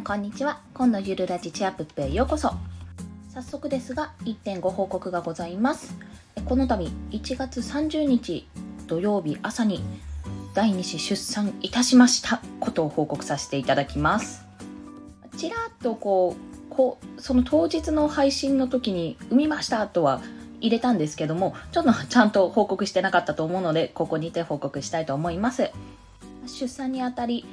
んこんにちは。今度ゆるラジチアップへようこそ。早速ですが1点ご報告がございます。この度1月30日土曜日朝に第2子出産いたしました。ことを報告させていただきます。ちらっとこうこうその当日の配信の時に産みましたとは入れたんですけどもちょっとちゃんと報告してなかったと思うのでここにて報告したいと思います。出産にあたり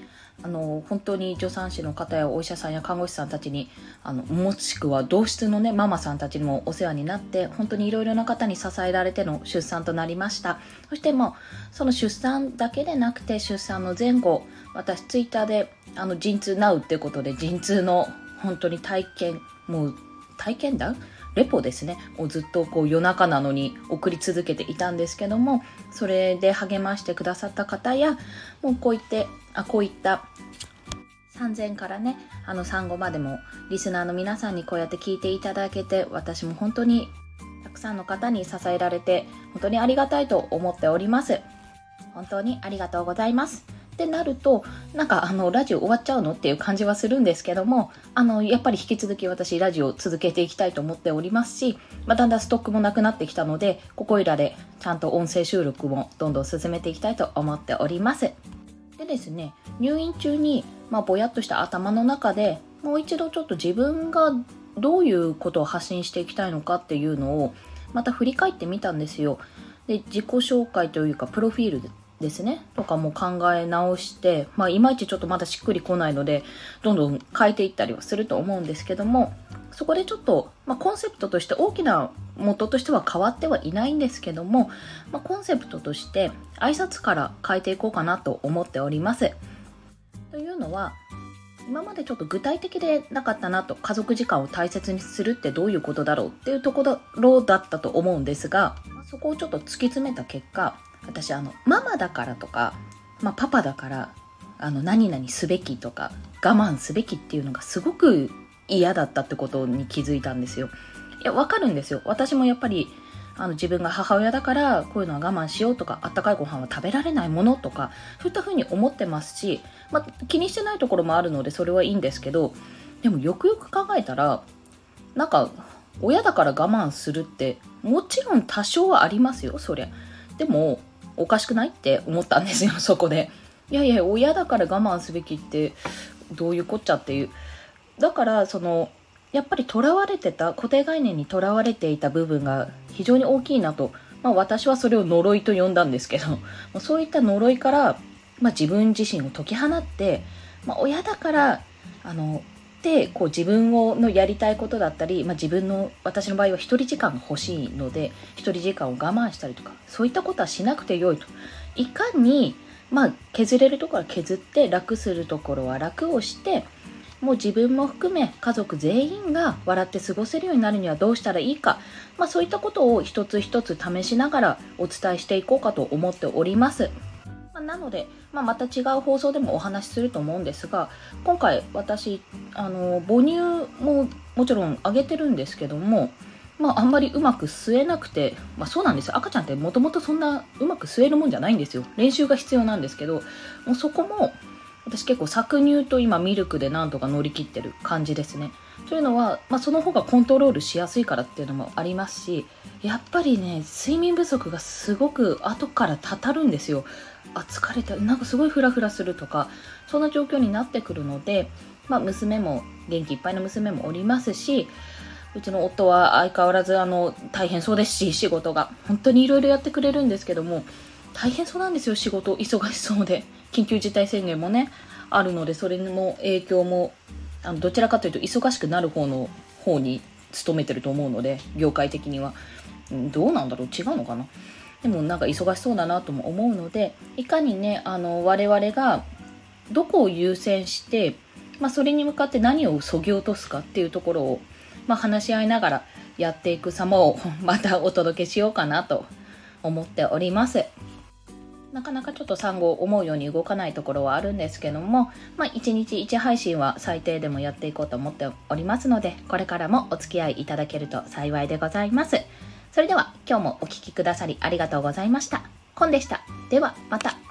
あの本当に助産師の方やお医者さんや看護師さんたちにあのもしくは同室のねママさんたちにもお世話になって本当にいろいろな方に支えられての出産となりました。そしてもうその出産だけでなくて出産の前後私ツイッターであの陣痛ナウってことで陣痛の本当に体験もう体験談レポですね。をずっとこう夜中なのに送り続けていたんですけどもそれで励ましてくださった方やもうこういってあこういった3000からねあの産後までもリスナーの皆さんにこうやって聞いていただけて私も本当にたくさんの方に支えられて本当にありがたいと思っております。本当にありがとうございます。ってなるとなんかあのラジオ終わっちゃうのっていう感じはするんですけどもあのやっぱり引き続き私ラジオを続けていきたいと思っておりますし、まあ、だんだんストックもなくなってきたのでここいらでちゃんと音声収録もどんどん進めていきたいと思っております。でですね入院中に、まあ、ぼやっとした頭の中でもう一度ちょっと自分がどういうことを発信していきたいのかっていうのをまた振り返ってみたんですよ。で自己紹介というかプロフィールですねとかも考え直して、まあ、いまいちちょっとまだしっくりこないのでどんどん変えていったりはすると思うんですけどもそこでちょっと、まあ、コンセプトとして大きな元としては変わってはいないんですけども、まあ、コンセプトとして挨拶から変えていこうかなと思っております。というのは今までちょっと具体的でなかったなと家族時間を大切にするってどういうことだろうっていうところだったと思うんですがそこをちょっと突き詰めた結果私あのママだからとか、まあ、パパだからあの何々すべきとか我慢すべきっていうのがすごく嫌だったってことに気づいたんですよ。いやわかるんですよ私もやっぱりあの自分が母親だからこういうのは我慢しようとかあったかいご飯は食べられないものとかそういったふうに思ってますし、まあ、気にしてないところもあるのでそれはいいんですけどでもよくよく考えたらなんか親だから我慢するってもちろん多少はありますよそりゃでもおかしくないって思ったんですよ そこで。いやいや親だから我慢すべきってどういうこっちゃっていう。だからそのやっぱりとらわれてた固定概念にとらわれていた部分が非常に大きいなと、まあ、私はそれを呪いと呼んだんですけど。そういった呪いから、まあ、自分自身を解き放って、まあ、親だからあのでこう自分をのやりたいことだったり、まあ、自分の私の場合は一人時間が欲しいので一人時間を我慢したりとかそういったことはしなくてよいといかに、まあ、削れるところは削って楽するところは楽をしてもう自分も含め家族全員が笑って過ごせるようになるにはどうしたらいいか、まあ、そういったことを一つ一つ試しながらお伝えしていこうかと思っております。なので、まあ、また違う放送でもお話しすると思うんですが今回私あの母乳ももちろんあげてるんですけども、まあ、あんまりうまく吸えなくて、まあ、そうなんです赤ちゃんってもともとそんなうまく吸えるもんじゃないんですよ。練習が必要なんですけどもうそこも私結構搾乳と今ミルクでなんとか乗り切ってる感じですね。というのは、まあ、その方がコントロールしやすいからっていうのもありますしやっぱりね睡眠不足がすごく後からたたるんですよ。あ疲れた。なんかすごいフラフラするとかそんな状況になってくるので、まあ、娘も元気いっぱいの娘もおりますしうちの夫は相変わらずあの大変そうですし仕事が。本当にいろいろやってくれるんですけども大変そうなんですよ仕事。忙しそうで。緊急事態宣言もねあるのでそれも影響もあのどちらかというと忙しくなる方の方に勤めてると思うので業界的には、どうなんだろう？違うのかな？でもなんか忙しそうだなとも思うのでいかにねあの我々がどこを優先して、まあ、それに向かって何をそぎ落とすかっていうところを、まあ、話し合いながらやっていく様を またお届けしようかなと思っております。なかなかちょっと産後思うように動かないところはあるんですけども、まあ、1日1配信は最低でもやっていこうと思っておりますのでこれからもお付き合いいただけると幸いでございます。それでは今日もお聴きくださりありがとうございました。コンでした。ではまた。